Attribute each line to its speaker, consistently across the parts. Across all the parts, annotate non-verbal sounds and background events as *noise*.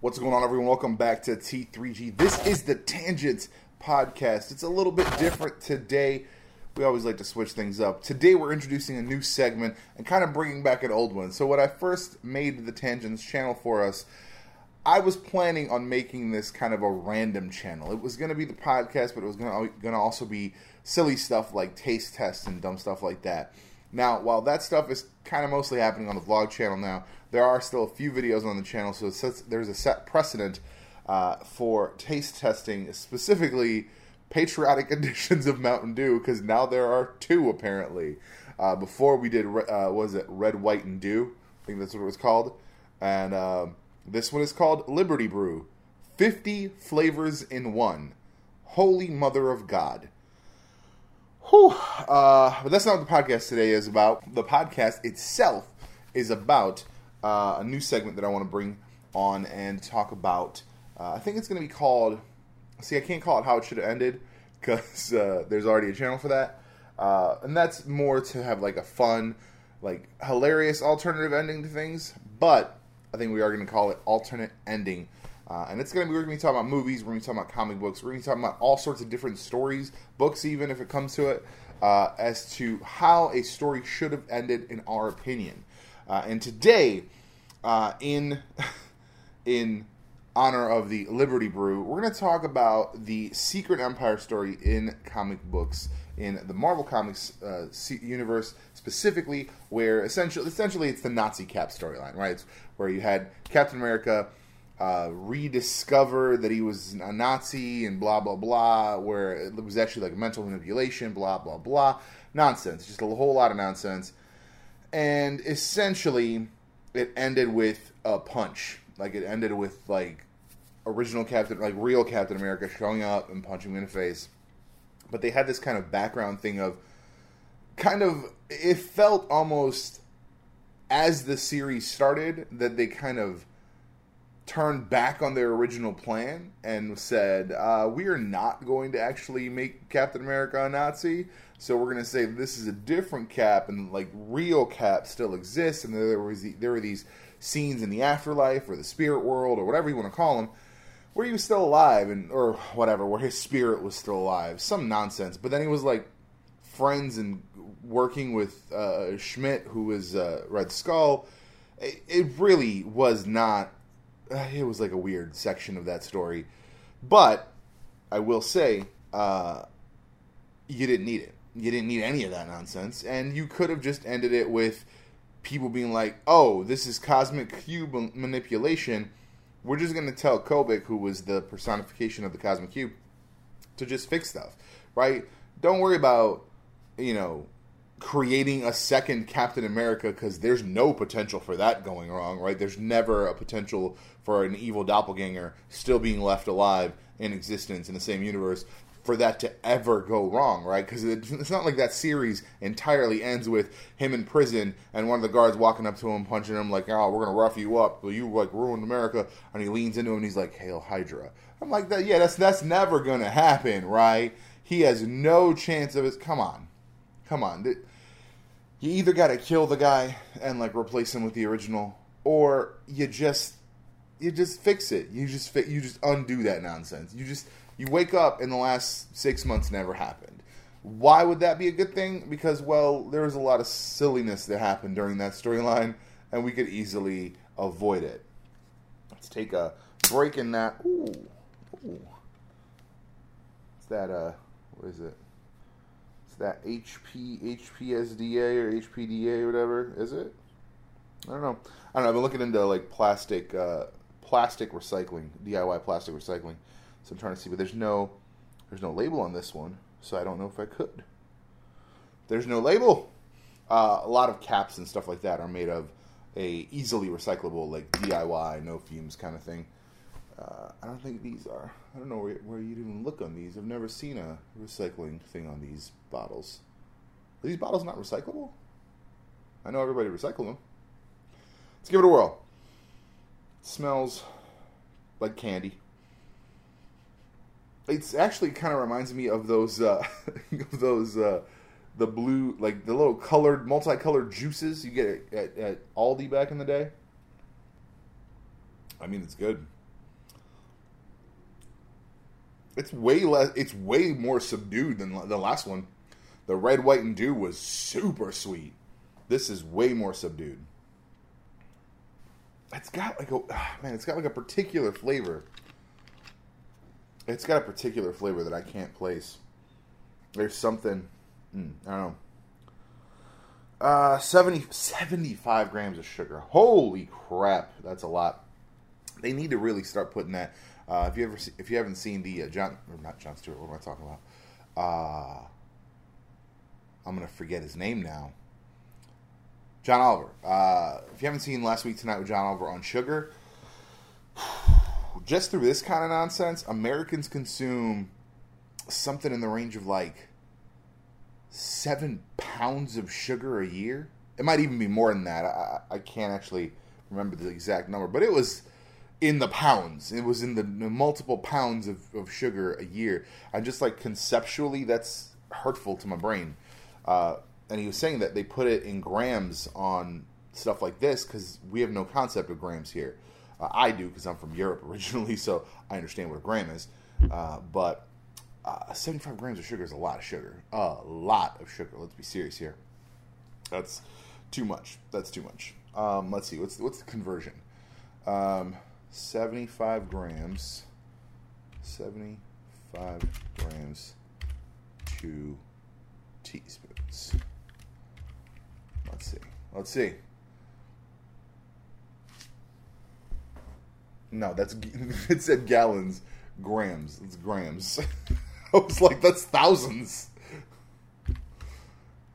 Speaker 1: What's going on, everyone? Welcome back to T3G. This is the Tangents podcast. It's a little bit different today. We always like to switch things up. Today, we're introducing a new segment and kind of bringing back an old one. So, when I first made the Tangents channel for us, I was planning on making this kind of a random channel. It was going to be the podcast, but it was going to also be silly stuff like taste tests and dumb stuff like that. Now, while that stuff is kind of mostly happening on the vlog channel now, there are still a few videos on the channel, so sets, there's a set precedent uh, for taste testing, specifically patriotic *laughs* editions of Mountain Dew, because now there are two apparently. Uh, before we did, uh, was it Red, White, and Dew? I think that's what it was called. And uh, this one is called Liberty Brew 50 flavors in one. Holy Mother of God. Whew. Uh, but that's not what the podcast today is about. The podcast itself is about uh, a new segment that I want to bring on and talk about. Uh, I think it's going to be called. See, I can't call it how it should have ended because uh, there's already a channel for that, uh, and that's more to have like a fun, like hilarious alternative ending to things. But I think we are going to call it alternate ending. Uh, and it's going to be, we're going to be talking about movies, we're going to be talking about comic books, we're going to be talking about all sorts of different stories, books even if it comes to it, uh, as to how a story should have ended in our opinion. Uh, and today, uh, in *laughs* in honor of the Liberty Brew, we're going to talk about the Secret Empire story in comic books in the Marvel Comics uh, universe, specifically where essentially essentially it's the Nazi Cap storyline, right? It's where you had Captain America uh, rediscover that he was a Nazi and blah blah blah, where it was actually like mental manipulation, blah blah blah, nonsense, just a whole lot of nonsense, and essentially it ended with a punch, like it ended with like original Captain, like real Captain America showing up and punching him in the face, but they had this kind of background thing of kind of it felt almost as the series started that they kind of turned back on their original plan and said, uh, "We are not going to actually make Captain America a Nazi. So we're going to say this is a different Cap, and like real Cap still exists, and there was the, there were these scenes in the afterlife or the spirit world or whatever you want to call them." Where he was still alive, and or whatever, where his spirit was still alive, some nonsense. But then he was like friends and working with uh, Schmidt, who was uh, Red Skull. It, it really was not uh, it was like a weird section of that story. But I will say, uh, you didn't need it. You didn't need any of that nonsense, and you could have just ended it with people being like, "Oh, this is cosmic cube manipulation." We're just going to tell Kobik, who was the personification of the cosmic cube, to just fix stuff, right? Don't worry about, you know, creating a second Captain America because there's no potential for that going wrong, right? There's never a potential for an evil doppelganger still being left alive in existence in the same universe for that to ever go wrong, right? Because it's not like that series entirely ends with him in prison and one of the guards walking up to him, punching him like, "Oh, we're gonna rough you up. You like ruined America," and he leans into him and he's like, "Hail Hydra." I'm like, "That yeah, that's that's never gonna happen, right?" He has no chance of it. Come on, come on you either got to kill the guy and like replace him with the original, or you just you just fix it. You just fi- you just undo that nonsense. You just you wake up and the last six months never happened. Why would that be a good thing? Because well, there was a lot of silliness that happened during that storyline, and we could easily avoid it. Let's take a break in that. Ooh, ooh. Is that uh, what is it? It's that HP HPSDA or HPDA or whatever is it? I don't know. I don't know. I've been looking into like plastic uh, plastic recycling, DIY plastic recycling. So I'm trying to see, but there's no there's no label on this one, so I don't know if I could. There's no label. Uh, a lot of caps and stuff like that are made of a easily recyclable, like DIY, no fumes kind of thing. Uh, I don't think these are. I don't know where, where you'd even look on these. I've never seen a recycling thing on these bottles. Are these bottles not recyclable? I know everybody recycle them. Let's give it a whirl. It smells like candy it's actually kind of reminds me of those uh, *laughs* those uh, the blue like the little colored multicolored juices you get at, at, Aldi back in the day. I mean, it's good. It's way less. It's way more subdued than the last one. The red, white, and dew was super sweet. This is way more subdued. It's got like a *sighs* man. It's got like a particular flavor. It's got a particular flavor that I can't place. There's something. Mm, I don't know. Uh, 70, 75 grams of sugar. Holy crap, that's a lot. They need to really start putting that. Uh, if you ever, see, if you haven't seen the uh, John, or not Jon Stewart, what am I talking about? Uh, I'm gonna forget his name now. John Oliver. Uh, if you haven't seen last week tonight with John Oliver on sugar, just through this kind of nonsense, Americans consume something in the range of like seven pounds of sugar a year. It might even be more than that. I, I can't actually remember the exact number, but it was in the pounds. It was in the, multiple pounds of, of, sugar a year. And just like conceptually, that's hurtful to my brain. Uh, and he was saying that they put it in grams on stuff like this because we have no concept of grams here. Uh, I do because I'm from Europe *laughs* originally, so I understand what a gram is. Uh, but uh, 75 grams of sugar is a lot of sugar. A lot of sugar. Let's be serious here. That's too much. That's too much. Um, let's see. What's what's the conversion? Um, 75 grams. 75 grams to teaspoons. Let's see. Let's see. No, that's *laughs* it said gallons, grams. It's grams. *laughs* I was like, that's thousands.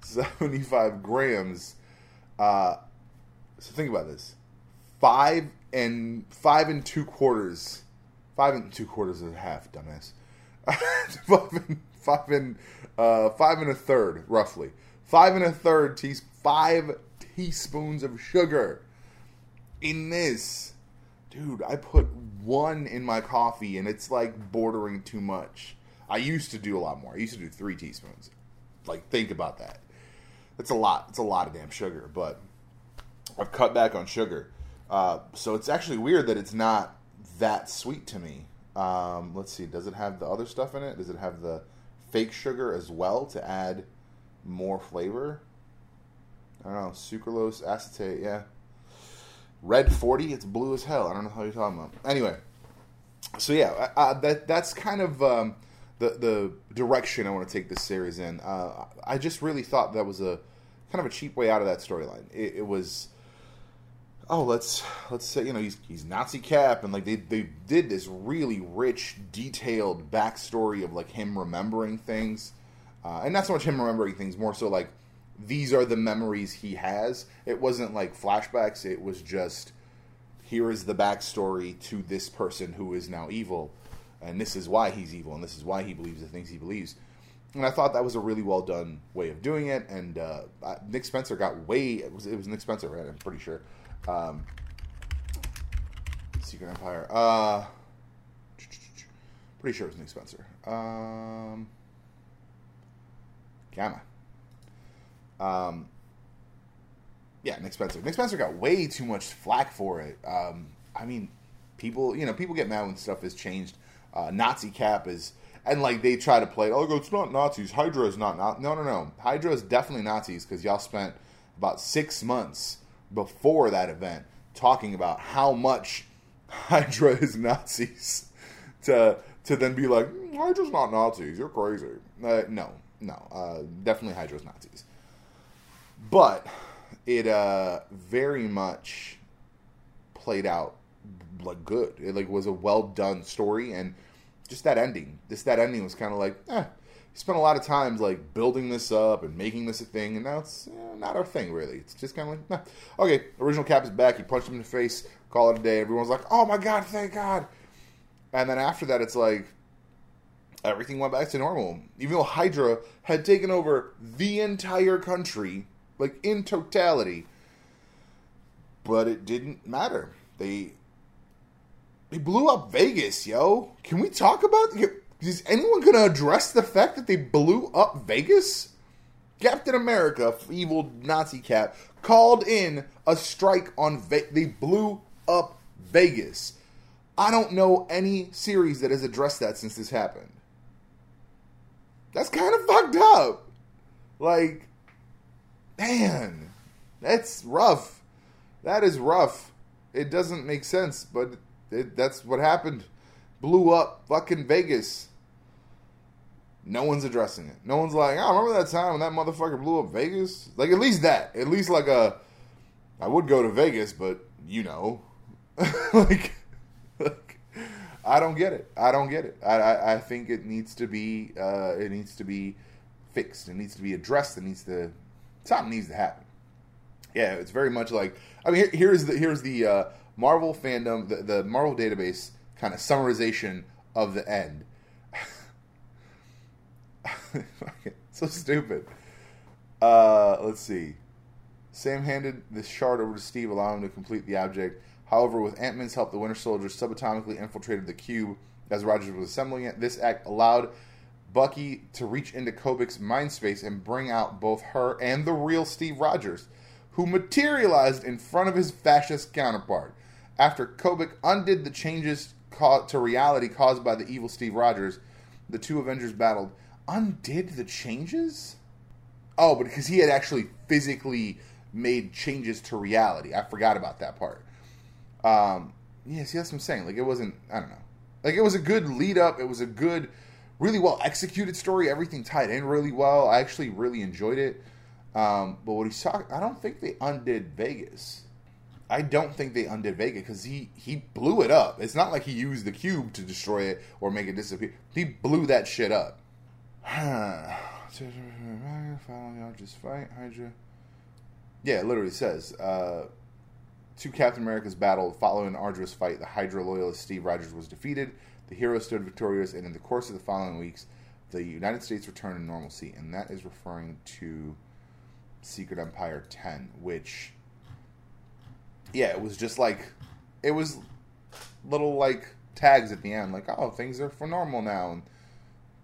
Speaker 1: 75 grams. Uh, so think about this. Five and five and two quarters. Five and two quarters and a half, dumbass. *laughs* five and five and uh, five and a third, roughly. Five and a third teas five teaspoons of sugar in this. Dude, I put one in my coffee and it's like bordering too much. I used to do a lot more. I used to do three teaspoons. Like, think about that. It's a lot. It's a lot of damn sugar, but I've cut back on sugar. Uh, so it's actually weird that it's not that sweet to me. Um, let's see. Does it have the other stuff in it? Does it have the fake sugar as well to add more flavor? I don't know. Sucralose, acetate, yeah. Red 40, it's blue as hell. I don't know how you're talking about. Anyway, so yeah, uh, that that's kind of um, the the direction I want to take this series in. Uh, I just really thought that was a kind of a cheap way out of that storyline. It, it, was, oh, let's let's say you know he's he's Nazi Cap, and like they they did this really rich, detailed backstory of like him remembering things, uh, and not so much him remembering things, more so like these are the memories he has. It wasn't like flashbacks. It was just here is the backstory to this person who is now evil and this is why he's evil, and this is why he believes the things he believes. And I thought that was a really well done way of doing it. And uh, Nick Spencer got way it was, it was Nick Spencer, right? I'm pretty sure. Um, Secret Empire. Uh, pretty sure it was Nick Spencer. Um, Gamma. Um, yeah, Nick Spencer. Nick Spencer got way too much flack for it. Um, I mean, people, you know, people get mad when stuff is changed uh, Nazi Cap is, and like they try to play. Oh, it's not Nazis. Hydra is not. not no, no, no. Hydra is definitely Nazis because y'all spent about six months before that event talking about how much *laughs* Hydra is Nazis to to then be like mm, Hydra's not Nazis. You're crazy. Uh, no, no. Uh, definitely Hydra's Nazis. But it uh, very much played out like good. It like was a well done story and just that ending. Just that ending was kind of like, eh. Spent a lot of times like building this up and making this a thing, and now it's eh, not our thing really. It's just kind of like, nah. okay, original Cap is back. He punched him in the face. Call it a day. Everyone's like, oh my god, thank God. And then after that, it's like everything went back to normal. Even though Hydra had taken over the entire country, like in totality, but it didn't matter. They they blew up Vegas, yo. Can we talk about? Is anyone to address the fact that they blew up Vegas? Captain America, evil Nazi cap, called in a strike on. They blew up Vegas. I don't know any series that has addressed that since this happened. That's kind of fucked up. Like, man, that's rough. That is rough. It doesn't make sense, but it, that's what happened. Blew up fucking Vegas. No one's addressing it. No one's like, oh, remember that time when that motherfucker blew up Vegas? Like, at least that. At least, like, a. I would go to Vegas, but, you know. *laughs* like, like, I don't get it. I don't get it. I, I, I think it needs to be, uh, it needs to be fixed. It needs to be addressed. It needs to, something needs to happen. Yeah, it's very much like, I mean, here, here's the, here's the, uh, Marvel fandom, the, the Marvel database kind of summarization of the end *laughs* so stupid. Uh, let's see. Sam handed the shard over to Steve, allowing him to complete the object. However, with Ant Man's help, the Winter Soldier subatomically infiltrated the cube as Rogers was assembling it. This act allowed Bucky to reach into Kobik's mind space and bring out both her and the real Steve Rogers, who materialized in front of his fascist counterpart. After Kobik undid the changes to reality caused by the evil Steve Rogers, the two Avengers battled undid the changes? Oh, but because he had actually physically made changes to reality. I forgot about that part. Um, yeah, see, that's what I'm saying. Like, it wasn't, I don't know. Like, it was a good lead up. It was a good, really well executed story. Everything tied in really well. I actually really enjoyed it. Um, but what he's talking, I don't think they undid Vegas. I don't think they undid Vegas because he he blew it up. It's not like he used the cube to destroy it or make it disappear. He blew that shit up. just fight Hydra. Yeah, it literally says uh, two Captain Americas battle Following arduous fight, the Hydra loyalist Steve Rogers was defeated. The hero stood victorious, and in the course of the following weeks, the United States returned to normalcy, and that is referring to Secret Empire 10, which, yeah, it was just like, it was little like tags at the end, like, oh, things are for normal now, and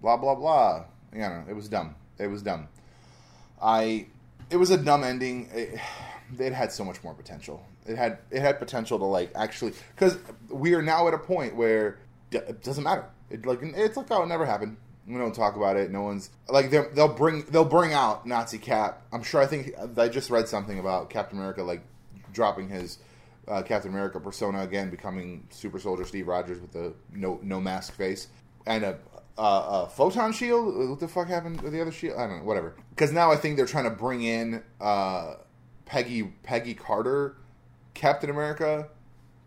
Speaker 1: blah blah blah. You know, it was dumb. It was dumb. I. It was a dumb ending. It, it had so much more potential. It had it had potential to like actually because we are now at a point where it doesn't matter. It like it's like oh it never happened. We don't talk about it. No one's like they'll bring they'll bring out Nazi Cap. I'm sure. I think I just read something about Captain America like dropping his uh, Captain America persona again, becoming Super Soldier Steve Rogers with the no no mask face and a uh, photon shield. What the fuck happened with the other shield? I don't know. Whatever. Because now I think they're trying to bring in uh, Peggy Peggy Carter, Captain America,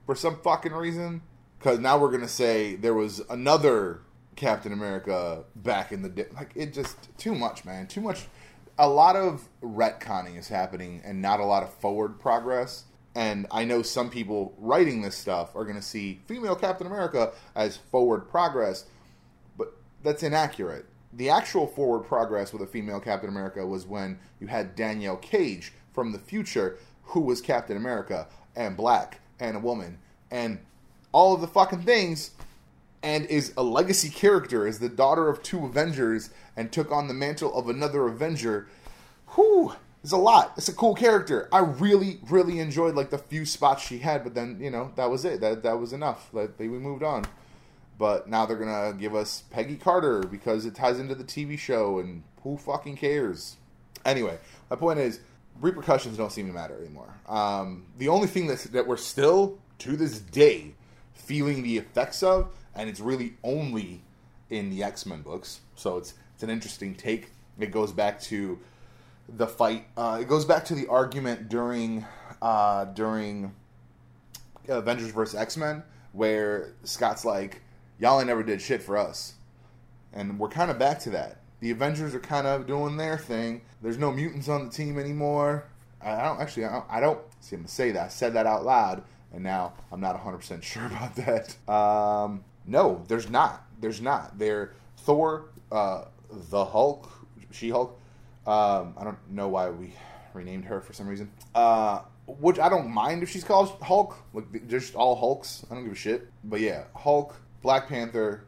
Speaker 1: for some fucking reason. Because now we're gonna say there was another Captain America back in the day. Like it just too much, man. Too much. A lot of retconning is happening, and not a lot of forward progress. And I know some people writing this stuff are going to see female Captain America as forward progress but that's inaccurate. The actual forward progress with a female Captain America was when you had Danielle Cage from the future, who was Captain America and black and a woman and all of the fucking things, and is a legacy character, is the daughter of two Avengers, and took on the mantle of another Avenger. Whew, it's a lot. It's a cool character. I really, really enjoyed like the few spots she had, but then you know that was it. That that was enough. Like we moved on. But now they're gonna give us Peggy Carter because it ties into the TV show, and who fucking cares? Anyway, my point is repercussions don't seem to matter anymore. Um, the only thing that's, that we're still to this day feeling the effects of, and it's really only in the X Men books. So it's it's an interesting take. It goes back to the fight. Uh, it goes back to the argument during uh, during Avengers vs X Men, where Scott's like, y'all ain't never did shit for us. And we're kind of back to that. The Avengers are kind of doing their thing. There's no mutants on the team anymore. I don't actually, I don't, I don't see, I'm to say that. I said that out loud, and now I'm not 100% *laughs* sure about that. Um, no, there's not. There's not. They're Thor, uh, the Hulk, She Hulk. Um, I don't know why we renamed her for some reason. Uh, which I don't mind if she's called Hulk, like just all Hulks. I don't give a shit. But yeah, Hulk, Black Panther,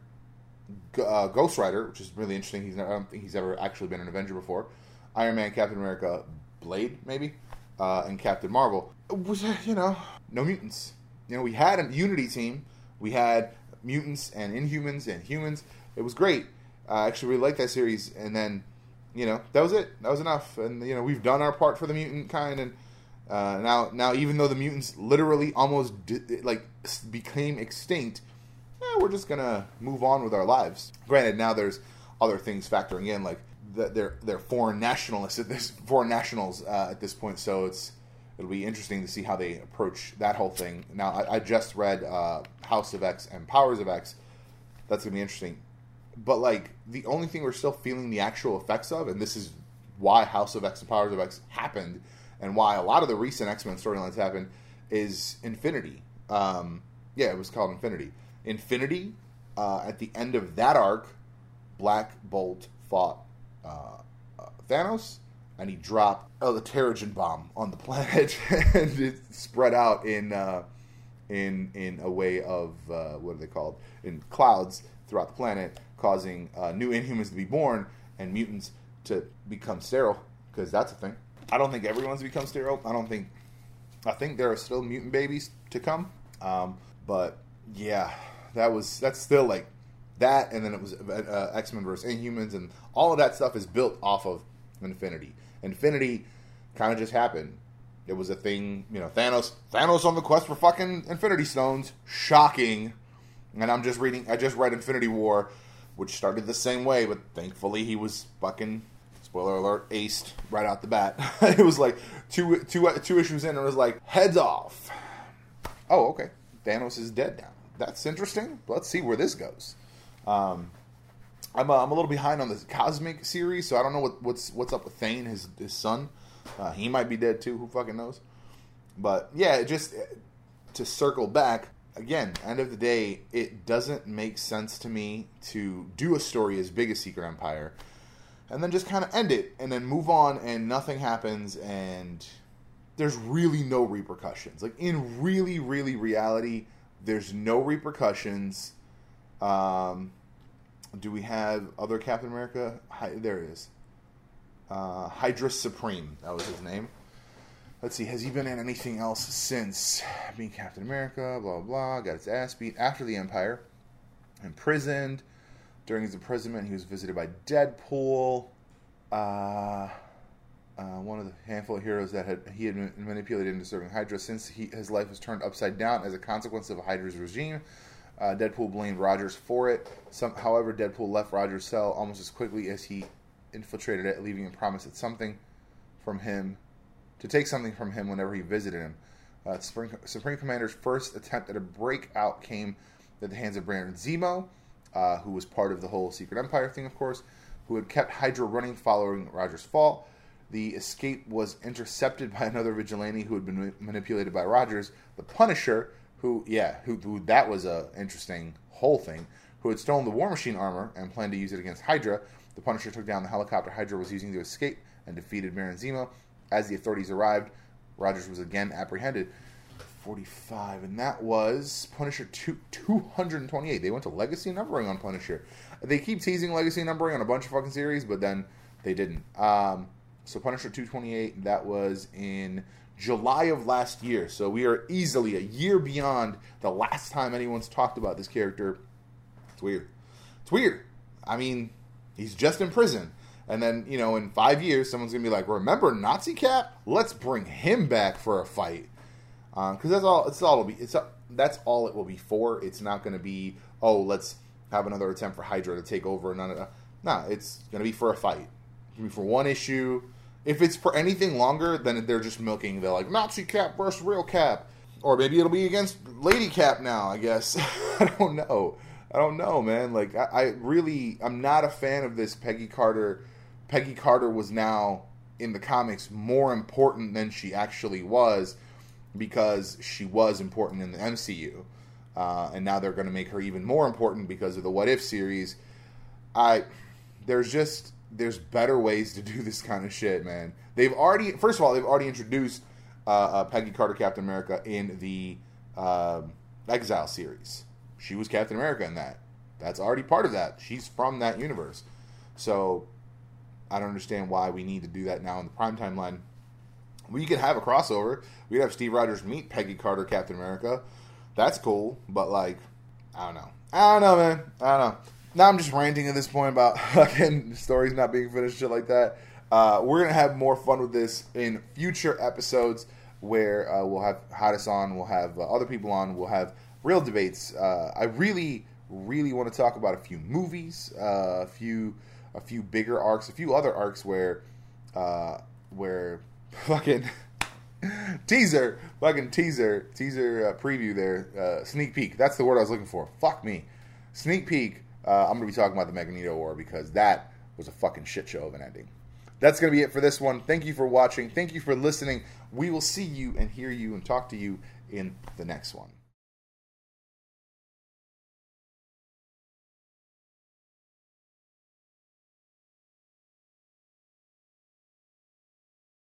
Speaker 1: uh, Ghost Rider, which is really interesting. He's I don't think he's ever actually been an Avenger before. Iron Man, Captain America, Blade, maybe, uh, and Captain Marvel. Was you know no mutants. You know we had a Unity team We had mutants and Inhumans and humans. It was great. I actually really liked that series. And then, you know, that was it. That was enough. And you know, we've done our part for the mutant kind. And uh, now, now, even though the mutants literally almost like became extinct, eh, we're just gonna move on with our lives. Granted, now there's other things factoring in, like the, they're they're foreign nationalists at this foreign nationals uh, at this point. So it's it'll be interesting to see how they approach that whole thing. Now, I, I just read uh, House of X and Powers of X. That's gonna be interesting. But like the only thing we're still feeling the actual effects of, and this is why House of X and Powers of X happened, and why a lot of the recent X Men storylines happened, is Infinity. Um, yeah, it was called Infinity. Infinity. Uh, at the end of that arc, Black Bolt fought uh, uh, Thanos, and he dropped uh, the Terrigen bomb on the *laughs* planet, and it spread out in uh, in in a way of uh, what are they called in clouds throughout the planet, causing uh, new Inhumans to be born and mutants to become sterile because that's a thing. I don't think everyone's become sterile. I don't think. I think there are still mutant babies to come, um, but yeah, that was that's still like that, and then it was uh, X Men versus Inhumans, and all of that stuff is built off of Infinity. Infinity kind of just happened. It was a thing, you know. Thanos, Thanos on the quest for fucking Infinity Stones, shocking. And I'm just reading. I just read Infinity War, which started the same way, but thankfully he was fucking spoiler alert aced right out the bat. *laughs* it was like two two two issues in, and it was like heads off. Oh, okay. Thanos is dead now. That's interesting. Let's see where this goes. Um, I'm, uh, I'm a little behind on the Cosmic series, so I don't know what, what's what's up with Thane, his his son. Uh, he might be dead too. Who fucking knows? But yeah, just to circle back again. End of the day, it doesn't make sense to me to do a story as big as Secret Empire, and then just kind of end it, and then move on, and nothing happens, and there's really no repercussions. Like in really, really reality, there's no repercussions. Um, do we have other Captain America? Hi, there it is. Uh, Hydra Supreme. That was his name. Let's see. Has he been in anything else since being Captain America? Blah blah. blah got his ass beat after the Empire. Imprisoned. During his imprisonment, he was visited by Deadpool. Uh, uh, one of the handful of heroes that had he had manipulated into serving Hydra. Since he, his life was turned upside down as a consequence of Hydra's regime, uh, Deadpool blamed Rogers for it. Some, however, Deadpool left Rogers' cell almost as quickly as he infiltrated it, leaving a promise that something from him to take something from him whenever he visited him. Uh, Supreme, Supreme, Commander's first attempt at a breakout came at the hands of Baron Zemo, uh, who was part of the whole Secret Empire thing, of course, who had kept Hydra running following Rogers' fall. The escape was intercepted *laughs* by another vigilante who had been manipulated by Rogers, the Punisher, who yeah, who, who that was a interesting whole thing. Who had stolen the War Machine armor and planned to use it against Hydra. The Punisher took down the helicopter Hydra was using to escape and defeated Baron Zemo. As the authorities arrived, Rogers was again apprehended. 45, and that was Punisher 2, 228. They went to legacy numbering on Punisher. They keep teasing legacy numbering on a bunch of fucking series, but then they didn't. Um, so Punisher 228, that was in July of last year. So we are easily a year beyond the last time anyone's talked about this character. It's weird. It's weird. I mean, he's just in prison. And then, you know, in five years, someone's going to be like, remember Nazi Cap? Let's bring him back for a fight. Because uh, that's all, it's all it'll be. It's, that's all it will be for. It's not going to be, oh, let's have another attempt for Hydra to take over. None of that. Nah, it's going to be for a fight. It's going to be for one issue if it's for anything longer, then they're just milking the like Nazi Cap versus real Cap, or maybe it'll be against Lady Cap now. I guess *laughs* I don't know. I don't know, man. Like I, I really, I'm not a fan of this Peggy Carter. Peggy Carter was now in the comics more important than she actually was because she was important in the MCU. Uh, and now they're going to make her even more important because of the What If series. I there's just there's better ways to do *laughs* this kind of shit, man. They've already, first of all, they've already introduced uh, uh, Peggy Carter, Captain America, in the uh, Exile series. She was Captain America in that. That's already part of that. She's from that universe. So I don't understand why we need to do that now in the prime timeline. We could have a crossover. We could have Steve Rogers meet Peggy Carter, Captain America. That's cool, but like, I don't know. I don't know, man. I don't know. Now I'm just ranting at this point about *laughs* fucking stories not being finished, shit like that. Uh, we're gonna have more fun with this in future episodes where uh, we'll have Hottest on, we'll have uh, other people on, we'll have real debates. Uh, I really, really want to talk about a few movies, uh, a few, a few bigger arcs, a few other arcs where, uh, where *laughs* fucking teaser, fucking teaser, teaser preview there, sneak peek. That's the word I was looking for. Fuck me, sneak peek. Uh, I'm gonna be talking about the Magneto War because that was a fucking shit show of an ending. That's gonna be it for this one. Thank you for watching. Thank you for listening. We will see you and hear you and talk to you in the next one.